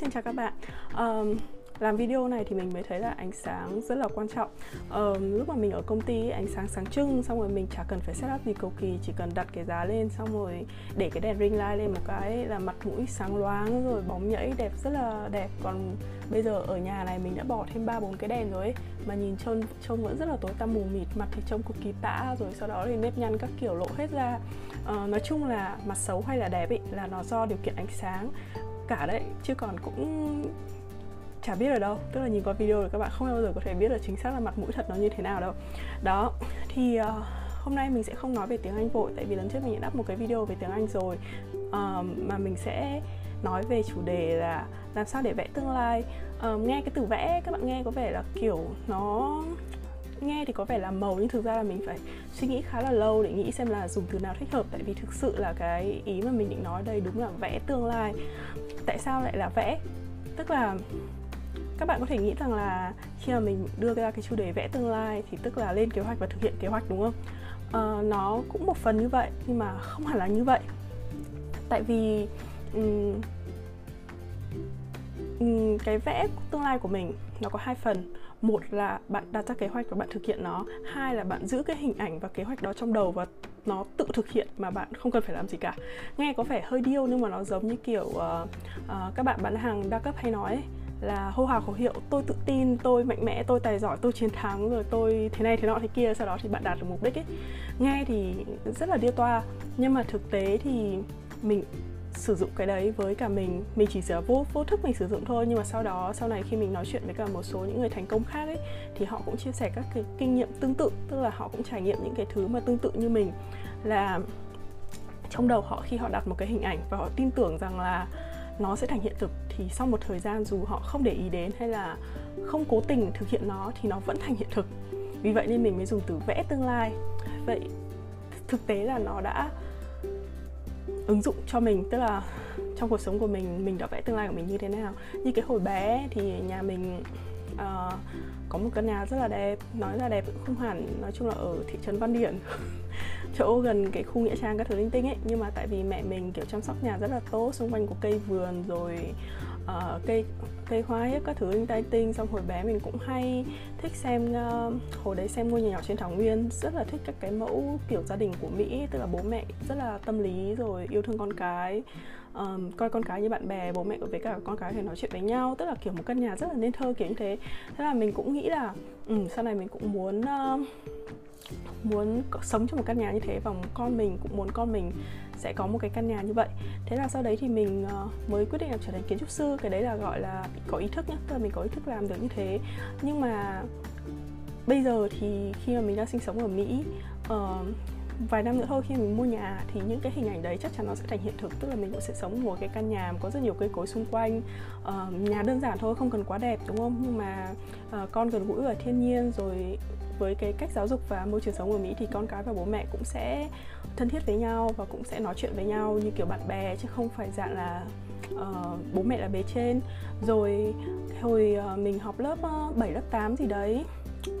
xin chào các bạn. Um, làm video này thì mình mới thấy là ánh sáng rất là quan trọng. Um, lúc mà mình ở công ty ánh sáng sáng trưng xong rồi mình chả cần phải setup gì cầu kỳ chỉ cần đặt cái giá lên xong rồi để cái đèn ring light lên một cái là mặt mũi sáng loáng rồi bóng nhảy đẹp rất là đẹp. Còn bây giờ ở nhà này mình đã bỏ thêm ba bốn cái đèn rồi ấy mà nhìn trông trông vẫn rất là tối tăm mù mịt mặt thì trông cực kỳ tã rồi sau đó thì nếp nhăn các kiểu lộ hết ra. Uh, nói chung là mặt xấu hay là đẹp ấy là nó do điều kiện ánh sáng cả đấy chứ còn cũng chả biết ở đâu. Tức là nhìn qua video thì các bạn không bao giờ có thể biết được chính xác là mặt mũi thật nó như thế nào đâu. Đó thì uh, hôm nay mình sẽ không nói về tiếng Anh vội tại vì lần trước mình đã đắp một cái video về tiếng Anh rồi. Uh, mà mình sẽ nói về chủ đề là làm sao để vẽ tương lai. Uh, nghe cái từ vẽ các bạn nghe có vẻ là kiểu nó nghe thì có vẻ là màu nhưng thực ra là mình phải suy nghĩ khá là lâu để nghĩ xem là dùng từ nào thích hợp. Tại vì thực sự là cái ý mà mình định nói đây đúng là vẽ tương lai. Tại sao lại là vẽ? Tức là các bạn có thể nghĩ rằng là khi mà mình đưa ra cái chủ đề vẽ tương lai thì tức là lên kế hoạch và thực hiện kế hoạch đúng không? À, nó cũng một phần như vậy nhưng mà không hẳn là như vậy. Tại vì um, um, cái vẽ tương lai của mình nó có hai phần một là bạn đặt ra kế hoạch và bạn thực hiện nó. Hai là bạn giữ cái hình ảnh và kế hoạch đó trong đầu và nó tự thực hiện mà bạn không cần phải làm gì cả. Nghe có vẻ hơi điêu nhưng mà nó giống như kiểu uh, uh, các bạn bán hàng đa cấp hay nói ấy, là hô hào khẩu hiệu tôi tự tin tôi mạnh mẽ tôi tài giỏi tôi chiến thắng rồi tôi thế này thế nọ thế kia sau đó thì bạn đạt được mục đích ấy. Nghe thì rất là điêu toa nhưng mà thực tế thì mình sử dụng cái đấy với cả mình. Mình chỉ vô vô thức mình sử dụng thôi, nhưng mà sau đó, sau này khi mình nói chuyện với cả một số những người thành công khác ấy, thì họ cũng chia sẻ các cái kinh nghiệm tương tự, tức là họ cũng trải nghiệm những cái thứ mà tương tự như mình. Là trong đầu họ, khi họ đặt một cái hình ảnh và họ tin tưởng rằng là nó sẽ thành hiện thực, thì sau một thời gian dù họ không để ý đến hay là không cố tình thực hiện nó, thì nó vẫn thành hiện thực. Vì vậy nên mình mới dùng từ vẽ tương lai. Vậy thực tế là nó đã ứng dụng cho mình tức là trong cuộc sống của mình mình đã vẽ tương lai của mình như thế nào. Như cái hồi bé thì nhà mình uh, có một căn nhà rất là đẹp nói là đẹp cũng không hẳn nói chung là ở thị trấn văn điển chỗ gần cái khu nghĩa trang các thứ linh tinh ấy. Nhưng mà tại vì mẹ mình kiểu chăm sóc nhà rất là tốt xung quanh có cây vườn rồi uh, cây cây hoa hết các thứ linh tay tinh xong hồi bé mình cũng hay thích xem uh, hồi đấy xem ngôi nhà nhỏ trên thảo nguyên. Rất là thích các cái mẫu kiểu gia đình của mỹ tức là bố mẹ rất là tâm lý rồi yêu thương con cái. Um, coi con cái như bạn bè bố mẹ với cả con cái thì nói chuyện với nhau. Tức là kiểu một căn nhà rất là nên thơ kiểu như thế. Thế là mình cũng nghĩ là um, sau này mình cũng muốn uh, muốn sống trong một căn nhà như thế và con mình cũng muốn con mình sẽ có một cái căn nhà như vậy. Thế là sau đấy thì mình ờ, mới quyết định là trở thành kiến trúc sư. Cái đấy là gọi là có ý thức nhé tức là mình có ý thức làm được như thế. Nhưng mà bây giờ thì khi mà mình đang sinh sống ở mỹ uh, vài năm nữa thôi khi mình mua nhà thì những cái hình ảnh đấy chắc chắn nó sẽ thành hiện thực. Tức là mình cũng sẽ sống một cái căn nhà có rất nhiều cây cối xung quanh. Uh, nhà đơn giản thôi không cần quá đẹp đúng không? Nhưng mà uh, con gần gũi ở thiên nhiên rồi với cái cách giáo dục và môi trường sống ở Mỹ thì con cái và bố mẹ cũng sẽ thân thiết với nhau và cũng sẽ nói chuyện với nhau như kiểu bạn bè chứ không phải dạng là uh, bố mẹ là bề trên. Rồi hồi uh, mình học lớp uh, 7 lớp 8 gì đấy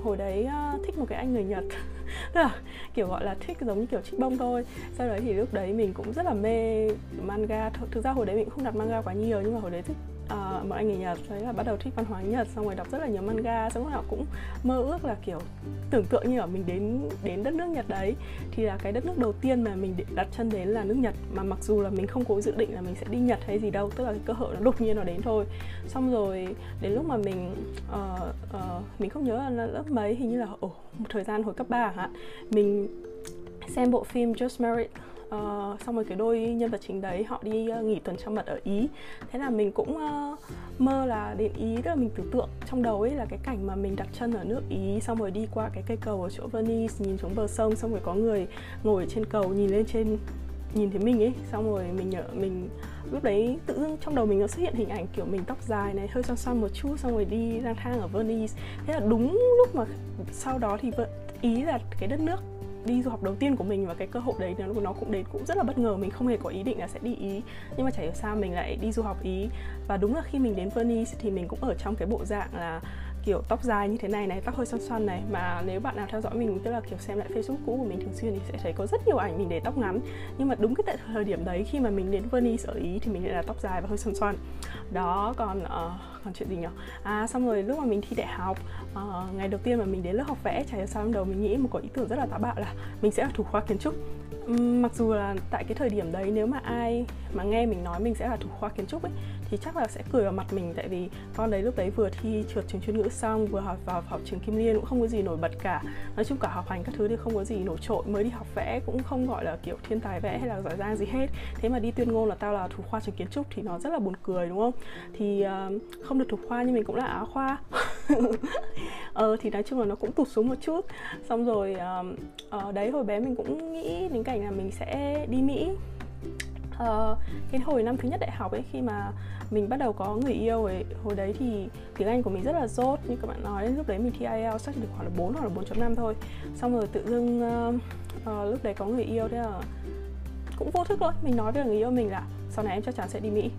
hồi đấy uh, thích một cái anh người Nhật. tức là kiểu gọi là thích giống như kiểu trích bông thôi. Sau đấy thì lúc đấy mình cũng rất là mê manga. Thực ra hồi đấy mình cũng không đặt manga quá nhiều nhưng mà hồi đấy thích uh, một anh người Nhật đấy là bắt đầu thích văn hóa Nhật xong rồi đọc rất là nhiều manga. Xong rồi họ cũng mơ ước là kiểu tưởng tượng như ở mình đến đến đất nước Nhật đấy. Thì là cái đất nước đầu tiên mà mình đặt chân đến là nước Nhật. Mà mặc dù là mình không cố dự định là mình sẽ đi Nhật hay gì đâu tức là cái cơ hội nó đột nhiên nó đến thôi. Xong rồi đến lúc mà mình uh, uh, mình không nhớ là lớp mấy hình như là ồ một thời gian hồi cấp 3 hạn. Mình xem bộ phim Just Married uh, xong rồi cái đôi nhân vật chính đấy họ đi uh, nghỉ tuần trăng mật ở ý. Thế là mình cũng uh, mơ là đến ý tức là mình tưởng tượng trong đầu ấy là cái cảnh mà mình đặt chân ở nước ý xong rồi đi qua cái cây cầu ở chỗ Venice nhìn xuống bờ sông xong rồi có người ngồi trên cầu nhìn lên trên nhìn thấy mình ấy. Xong rồi mình nhớ mình lúc đấy tự dưng trong đầu mình nó xuất hiện hình ảnh kiểu mình tóc dài này hơi xoăn xoăn một chút xong rồi đi lang thang ở Venice. Thế là đúng lúc mà sau đó thì ý là cái đất nước đi du học đầu tiên của mình và cái cơ hội đấy nó nó cũng đến cũng rất là bất ngờ, mình không hề có ý định là sẽ đi ý. Nhưng mà chả hiểu sao mình lại đi du học ý. Và đúng là khi mình đến Venice thì mình cũng ở trong cái bộ dạng là kiểu tóc dài như thế này này tóc hơi xoăn xoăn này. Mà nếu bạn nào theo dõi mình tức là kiểu xem lại facebook cũ của mình thường xuyên thì sẽ thấy có rất nhiều ảnh mình để tóc ngắn. Nhưng mà đúng cái tại thời điểm đấy khi mà mình đến Venice ở ý thì mình lại là tóc dài và hơi xoăn xoăn. Đó còn uh, còn chuyện gì nhỉ? À xong rồi lúc mà mình thi đại học uh, ngày đầu tiên mà mình đến lớp học vẽ chả hiểu sao trong đầu mình nghĩ một có ý tưởng rất là táo bạo là mình sẽ là thủ khoa kiến trúc mặc dù là tại cái thời điểm đấy nếu mà ai mà nghe mình nói mình sẽ là thủ khoa kiến trúc ấy thì chắc là sẽ cười vào mặt mình. Tại vì con đấy lúc đấy vừa thi trượt trường chuyên ngữ xong vừa học vào học trường kim liên cũng không có gì nổi bật cả. Nói chung cả học hành các thứ thì không có gì nổi trội mới đi học vẽ cũng không gọi là kiểu thiên tài vẽ hay là giỏi giang gì hết. Thế mà đi tuyên ngôn là tao là thủ khoa trường kiến trúc thì nó rất là buồn cười đúng không? Thì uh, không được thủ khoa nhưng mình cũng là á khoa. ờ thì nói chung là nó cũng tụt xuống một chút. Xong rồi uh, uh, đấy hồi bé mình cũng nghĩ đến cảnh là mình sẽ đi mỹ. Uh, cái hồi năm thứ nhất đại học ấy khi mà mình bắt đầu có người yêu ấy hồi đấy thì tiếng Anh của mình rất là dốt như các bạn nói lúc đấy mình thi IELTS chắc được khoảng là 4 hoặc là 4.5 thôi. Xong rồi tự dưng uh, uh, lúc đấy có người yêu thế là cũng vô thức thôi. Mình nói với người yêu mình là sau này em chắc chắn sẽ đi Mỹ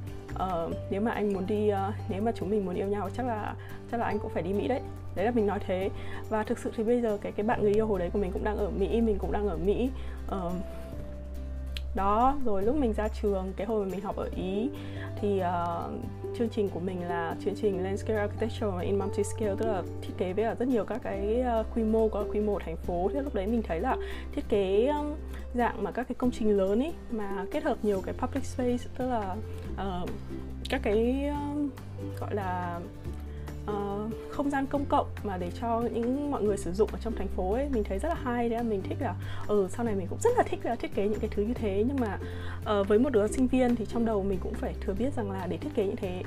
uh, nếu mà anh muốn đi uh, nếu mà chúng mình muốn yêu nhau chắc là chắc là anh cũng phải đi Mỹ đấy. Đấy là mình nói thế. Và thực sự thì bây giờ cái cái bạn người yêu hồi đấy của mình cũng đang ở Mỹ mình cũng đang ở Mỹ. Uh, đó rồi lúc mình ra trường cái hồi mình học ở ý thì uh, chương trình của mình là chương trình landscape architecture in multi scale tức là thiết kế với rất nhiều các cái uh, quy mô có quy mô thành phố. Thế lúc đấy mình thấy là thiết kế um, dạng mà các cái công trình lớn ấy mà kết hợp nhiều cái public space tức là uh, các cái uh, gọi là uh, không gian công cộng mà để cho những mọi người sử dụng ở trong thành phố ấy mình thấy rất là hay đấy mình thích là ừ sau này mình cũng rất là thích là thiết kế những cái thứ như thế. Nhưng mà uh, với một đứa sinh viên thì trong đầu mình cũng phải thừa biết rằng là để thiết kế như thế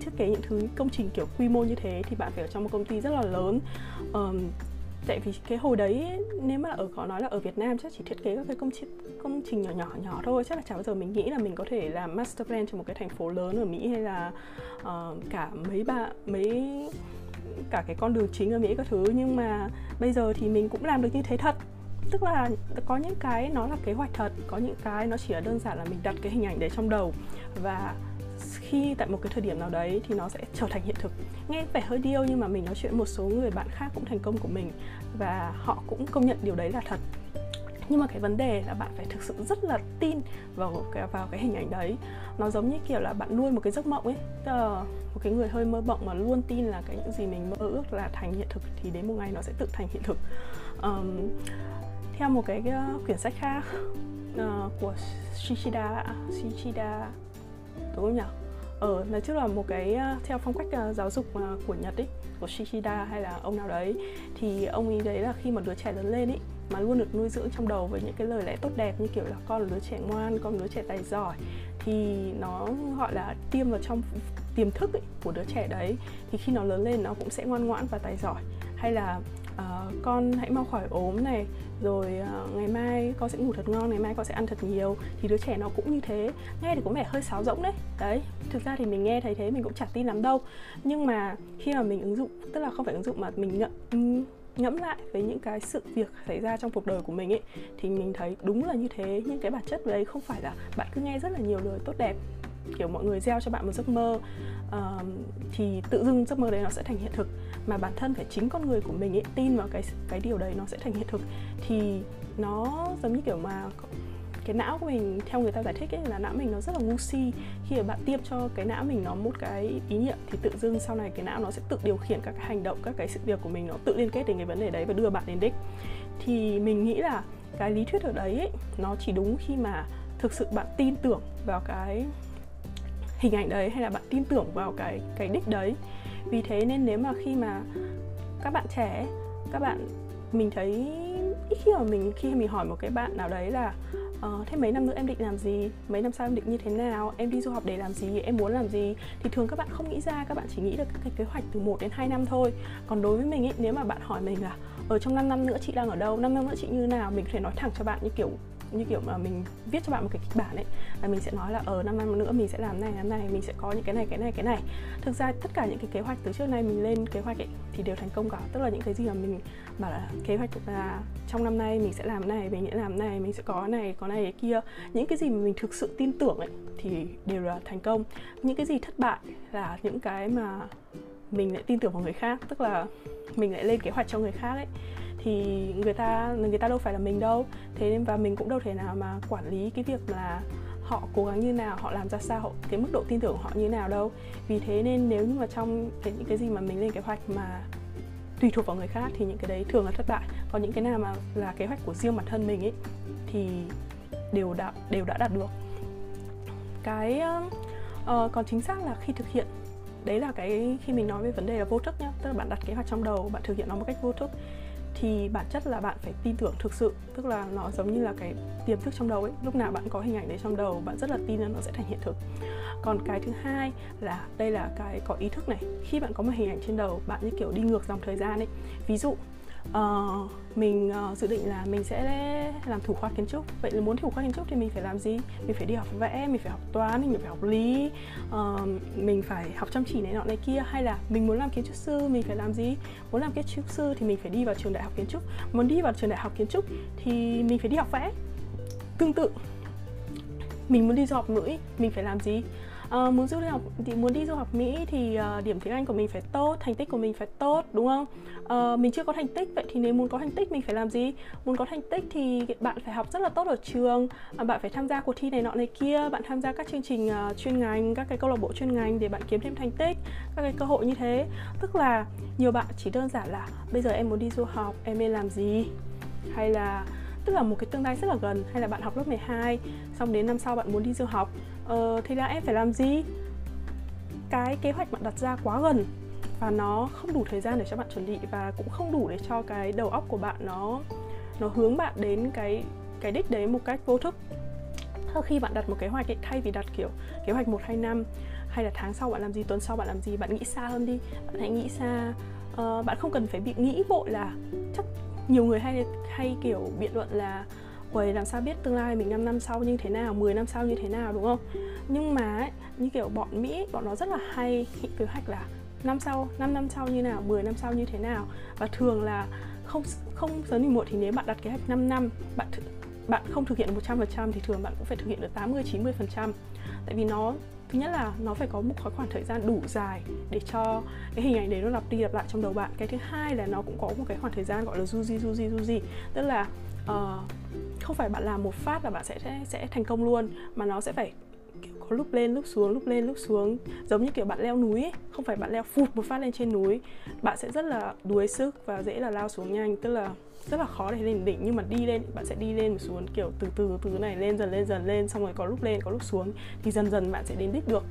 thiết kế những thứ công trình kiểu quy mô như thế thì bạn phải ở trong một công ty rất là lớn. Um, tại vì cái hồi đấy nếu mà ở có nói là ở Việt Nam chắc chỉ thiết kế các cái công trình công trình nhỏ nhỏ nhỏ thôi. Chắc là chả bao giờ mình nghĩ là mình có thể làm master plan cho một cái thành phố lớn ở Mỹ hay là uh, cả mấy ba mấy cả cái con đường chính ở Mỹ các thứ. Nhưng mà bây giờ thì mình cũng làm được như thế thật. Tức là có những cái nó là kế hoạch thật có những cái nó chỉ là đơn giản là mình đặt cái hình ảnh đấy trong đầu. Và khi tại một cái thời điểm nào đấy thì nó sẽ trở thành hiện thực. Nghe vẻ hơi điêu nhưng mà mình nói chuyện một số người bạn khác cũng thành công của mình và họ cũng công nhận điều đấy là thật. Nhưng mà cái vấn đề là bạn phải thực sự rất là tin vào cái vào cái hình ảnh đấy. Nó giống như kiểu là bạn nuôi một cái giấc mộng ấy. Tức là một cái người hơi mơ mộng mà luôn tin là cái những gì mình mơ ước là thành hiện thực thì đến một ngày nó sẽ tự thành hiện thực. Um, theo một cái uh, quyển sách khác uh, của Shishida Shishida đúng không nhỉ? Ờ, nói chung là một cái ờ, theo phong cách ờ, giáo dục ờ, của Nhật ấy, của Shishida hay là ông nào đấy thì ông ấy đấy là khi một đứa trẻ lớn lên ấy mà luôn được nuôi dưỡng trong đầu với những cái lời lẽ tốt đẹp như kiểu là con là đứa trẻ ngoan, con là đứa trẻ tài giỏi thì nó gọi là tiêm vào trong tiềm thức ấy, của đứa trẻ đấy. Thì khi nó lớn lên nó cũng sẽ ngoan ngoãn và tài giỏi hay là uh, con hãy mau khỏi ốm này rồi uh, ngày mai con sẽ ngủ thật ngon ngày mai con sẽ ăn thật nhiều thì đứa trẻ nó cũng như thế. Nghe thì cũng vẻ hơi sáo rỗng đấy. Đấy thực ra thì mình nghe thấy thế mình cũng chả tin lắm đâu. Nhưng mà khi mà mình ứng dụng tức là không phải ứng dụng mà mình nhận ừ, ngẫm lại với những cái sự việc xảy ra trong cuộc đời của mình ấy thì mình thấy đúng là như thế. Nhưng cái bản chất đấy không phải là bạn cứ nghe rất là nhiều lời tốt đẹp kiểu mọi người gieo cho bạn một giấc mơ uh, thì tự dưng giấc mơ đấy nó sẽ thành hiện thực. Mà bản thân phải chính con người của mình ấy tin vào cái cái điều đấy nó sẽ thành hiện thực. Thì nó giống như kiểu mà cái não của mình theo người ta giải thích ấy là não mình nó rất là ngu si. Khi mà bạn tiêm cho cái não mình nó một cái ý niệm thì tự dưng sau này cái não nó sẽ tự điều khiển các cái hành động các cái sự việc của mình nó tự liên kết đến cái vấn đề đấy và đưa bạn đến đích. Thì mình nghĩ là cái lý thuyết ở đấy ấy, nó chỉ đúng khi mà thực sự bạn tin tưởng vào cái hình ảnh đấy hay là bạn tin tưởng vào cái cái đích đấy. Vì thế nên nếu mà khi mà các bạn trẻ các bạn mình thấy ít khi mà mình khi mình hỏi một cái bạn nào đấy là uh, thế mấy năm nữa em định làm gì? Mấy năm sau em định như thế nào? Em đi du học để làm gì? Em muốn làm gì? Thì thường các bạn không nghĩ ra các bạn chỉ nghĩ được các cái kế hoạch từ 1 đến 2 năm thôi. Còn đối với mình ấy nếu mà bạn hỏi mình là ở trong 5 năm nữa chị đang ở đâu? 5 năm nữa chị như nào? Mình có thể nói thẳng cho bạn như kiểu như kiểu mà mình viết cho bạn một cái kịch bản ấy, là mình sẽ nói là ở năm năm nữa mình sẽ làm này làm này, mình sẽ có những cái này cái này cái này. Thực ra tất cả những cái kế hoạch từ trước nay mình lên kế hoạch ấy thì đều thành công cả. Tức là những cái gì mà mình bảo là kế hoạch là trong năm nay mình sẽ làm này mình sẽ làm này, mình sẽ có này có này, cái kia. Những cái gì mà mình thực sự tin tưởng ấy thì đều là thành công. Những cái gì thất bại là những cái mà mình lại tin tưởng vào người khác, tức là mình lại lên kế hoạch cho người khác ấy thì người ta người ta đâu phải là mình đâu. Thế nên và mình cũng đâu thể nào mà quản lý cái việc là họ cố gắng như nào họ làm ra sao cái mức độ tin tưởng của họ như nào đâu. Vì thế nên nếu như mà trong cái những cái gì mà mình lên kế hoạch mà tùy thuộc vào người khác thì những cái đấy thường là thất bại. Còn những cái nào mà là kế hoạch của riêng bản thân mình ấy thì đều đã đều đã đạt được. Cái uh, còn chính xác là khi thực hiện đấy là cái khi mình nói về vấn đề là vô thức nhá. Tức là bạn đặt kế hoạch trong đầu bạn thực hiện nó một cách vô thức thì bản chất là bạn phải tin tưởng thực sự, tức là nó giống như là cái tiềm thức trong đầu ấy. Lúc nào bạn có hình ảnh đấy trong đầu, bạn rất là tin là nó sẽ thành hiện thực. Còn cái thứ hai là đây là cái có ý thức này. Khi bạn có một hình ảnh trên đầu, bạn như kiểu đi ngược dòng thời gian ấy. Ví dụ uh, mình uh, dự định là mình sẽ làm thủ khoa kiến trúc. Vậy là muốn thủ khoa kiến trúc thì mình phải làm gì? Mình phải đi học vẽ mình phải học toán mình phải học lý. Uh, mình phải học chăm chỉ này nọ này kia hay là mình muốn làm kiến trúc sư mình phải làm gì? Muốn làm kiến trúc sư thì mình phải đi vào trường đại học kiến trúc. Muốn đi vào trường đại học kiến trúc thì mình phải đi học vẽ. Tương tự mình muốn đi du học mỹ mình phải làm gì? Uh, muốn du học thì muốn đi du học Mỹ thì uh, điểm tiếng Anh của mình phải tốt thành tích của mình phải tốt đúng không? Uh, mình chưa có thành tích vậy thì nếu muốn có thành tích mình phải làm gì? Muốn có thành tích thì bạn phải học rất là tốt ở trường uh, bạn phải tham gia cuộc thi này nọ này kia bạn tham gia các chương trình uh, chuyên ngành các cái câu lạc bộ chuyên ngành để bạn kiếm thêm thành tích các cái cơ hội như thế. Tức là nhiều bạn chỉ đơn giản là bây giờ em muốn đi du học em nên làm gì? Hay là tức là một cái tương lai rất là gần hay là bạn học lớp 12 xong đến năm sau bạn muốn đi du học. Ờ, thì là em phải làm gì? Cái kế hoạch bạn đặt ra quá gần và nó không đủ thời gian để cho bạn chuẩn bị và cũng không đủ để cho cái đầu óc của bạn nó nó hướng bạn đến cái cái đích đấy một cách vô thức. Khi bạn đặt một kế hoạch ấy, thay vì đặt kiểu kế hoạch 1 2 năm hay là tháng sau bạn làm gì tuần sau bạn làm gì bạn nghĩ xa hơn đi bạn hãy nghĩ xa. Uh, bạn không cần phải bị nghĩ vội là chắc nhiều người hay hay kiểu biện luận là Uầy làm sao biết tương lai mình 5 năm sau như thế nào, 10 năm sau như thế nào đúng không? Nhưng mà ấy, như kiểu bọn Mỹ, bọn nó rất là hay kế hoạch là năm sau, 5 năm sau như nào, 10 năm sau như thế nào Và thường là không không sớm thì muộn thì nếu bạn đặt kế hoạch 5 năm bạn th- bạn không thực hiện được 100% thì thường bạn cũng phải thực hiện được 80 90%. Tại vì nó thứ nhất là nó phải có một khoảng thời gian đủ dài để cho cái hình ảnh đấy nó lặp đi lặp lại trong đầu bạn. Cái thứ hai là nó cũng có một cái khoảng thời gian gọi là du di du di du di. Tức là uh, không phải bạn làm một phát là bạn sẽ sẽ thành công luôn mà nó sẽ phải kiểu có lúc lên lúc xuống lúc lên lúc xuống. Giống như kiểu bạn leo núi ấy. không phải bạn leo phụt một phát lên trên núi. Bạn sẽ rất là đuối sức và dễ là lao xuống nhanh. Tức là rất là khó để lên đỉnh nhưng mà đi lên bạn sẽ đi lên và xuống kiểu từ từ từ này lên dần lên dần lên xong rồi có lúc lên có lúc xuống thì dần dần bạn sẽ đến đích được.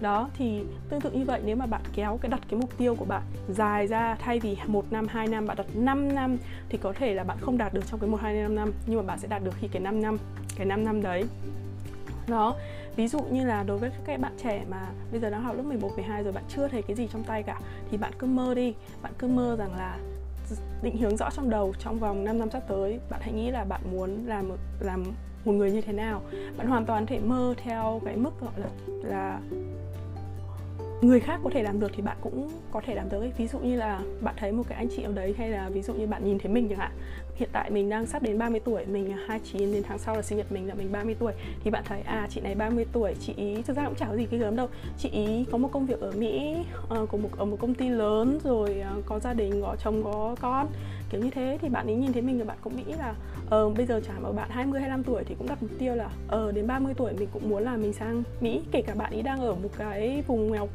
Đó thì tương tự như vậy nếu mà bạn kéo cái đặt cái mục tiêu của bạn dài ra thay vì một năm hai năm bạn đặt 5 năm thì có thể là bạn không đạt được trong cái một hai năm năm nhưng mà bạn sẽ đạt được khi cái 5 năm cái 5 năm đấy. Đó ví dụ như là đối với các bạn trẻ mà bây giờ đang học lớp 11, 12 rồi bạn chưa thấy cái gì trong tay cả thì bạn cứ mơ đi bạn cứ mơ rằng là định hướng rõ trong đầu trong vòng 5 năm sắp tới. Bạn hãy nghĩ là bạn muốn làm làm một người như thế nào. Bạn hoàn toàn thể mơ theo cái mức gọi là là người khác có thể làm được thì bạn cũng có thể làm được ví dụ như là bạn thấy một cái anh chị ở đấy hay là ví dụ như bạn nhìn thấy mình chẳng hạn. Hiện tại mình đang sắp đến 30 tuổi mình 29 đến tháng sau là sinh nhật mình là mình 30 tuổi. Thì bạn thấy à chị này 30 tuổi chị ý thực ra cũng chả có gì cái gớm đâu. Chị ý có một công việc ở Mỹ uh, của một ở một công ty lớn rồi uh, có gia đình có chồng có con kiểu như thế thì bạn ấy nhìn thấy mình thì bạn cũng nghĩ là ờ bây giờ chả mà bạn 20 25 tuổi thì cũng đặt mục tiêu là ờ đến 30 tuổi mình cũng muốn là mình sang Mỹ kể cả bạn ấy đang ở một cái vùng nghèo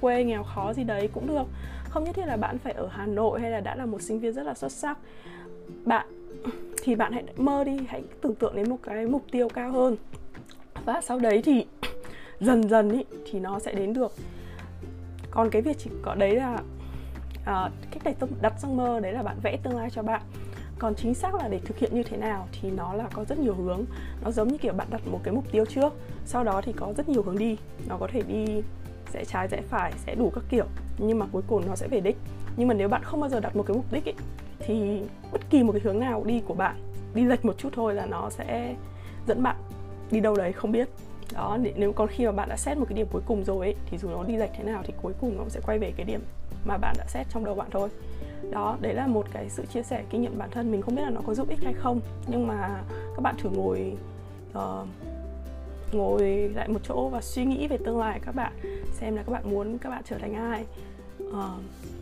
quê nghèo khó gì đấy cũng được. Không nhất thiết là bạn phải ở Hà Nội hay là đã là một sinh viên rất là xuất sắc. Bạn thì bạn hãy mơ đi hãy tưởng tượng đến một cái mục tiêu cao hơn. Và sau đấy thì dần dần ý, thì nó sẽ đến được. Còn cái việc chỉ có đấy là uh, cách để đặt giấc mơ đấy là bạn vẽ tương lai cho bạn. Còn chính xác là để thực hiện như thế nào thì nó là có rất nhiều hướng. Nó giống như kiểu bạn đặt một cái mục tiêu trước sau đó thì có rất nhiều hướng đi. Nó có thể đi sẽ trái rẽ phải sẽ đủ các kiểu nhưng mà cuối cùng nó sẽ về đích. Nhưng mà nếu bạn không bao giờ đặt một cái mục đích ấy, thì bất kỳ một cái hướng nào đi của bạn đi lệch một chút thôi là nó sẽ dẫn bạn đi đâu đấy không biết. Đó nếu còn khi mà bạn đã xét một cái điểm cuối cùng rồi ấy, thì dù nó đi lệch thế nào thì cuối cùng nó sẽ quay về cái điểm mà bạn đã xét trong đầu bạn thôi. Đó đấy là một cái sự chia sẻ kinh nghiệm bản thân. Mình không biết là nó có giúp ích hay không nhưng mà các bạn thử ngồi uh, ngồi lại một chỗ và suy nghĩ về tương lai. Các bạn xem là các bạn muốn các bạn trở thành ai uh,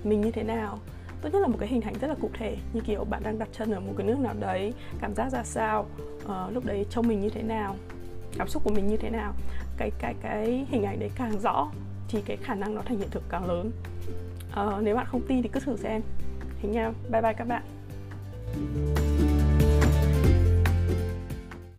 mình như thế nào. Tốt nhất là một cái hình ảnh rất là cụ thể như kiểu bạn đang đặt chân ở một cái nước nào đấy cảm giác ra sao uh, lúc đấy trông mình như thế nào cảm xúc của mình như thế nào. Cái cái cái hình ảnh đấy càng rõ thì cái khả năng nó thành hiện thực càng lớn uh, nếu bạn không tin thì cứ thử xem. Thế nha bye bye các bạn.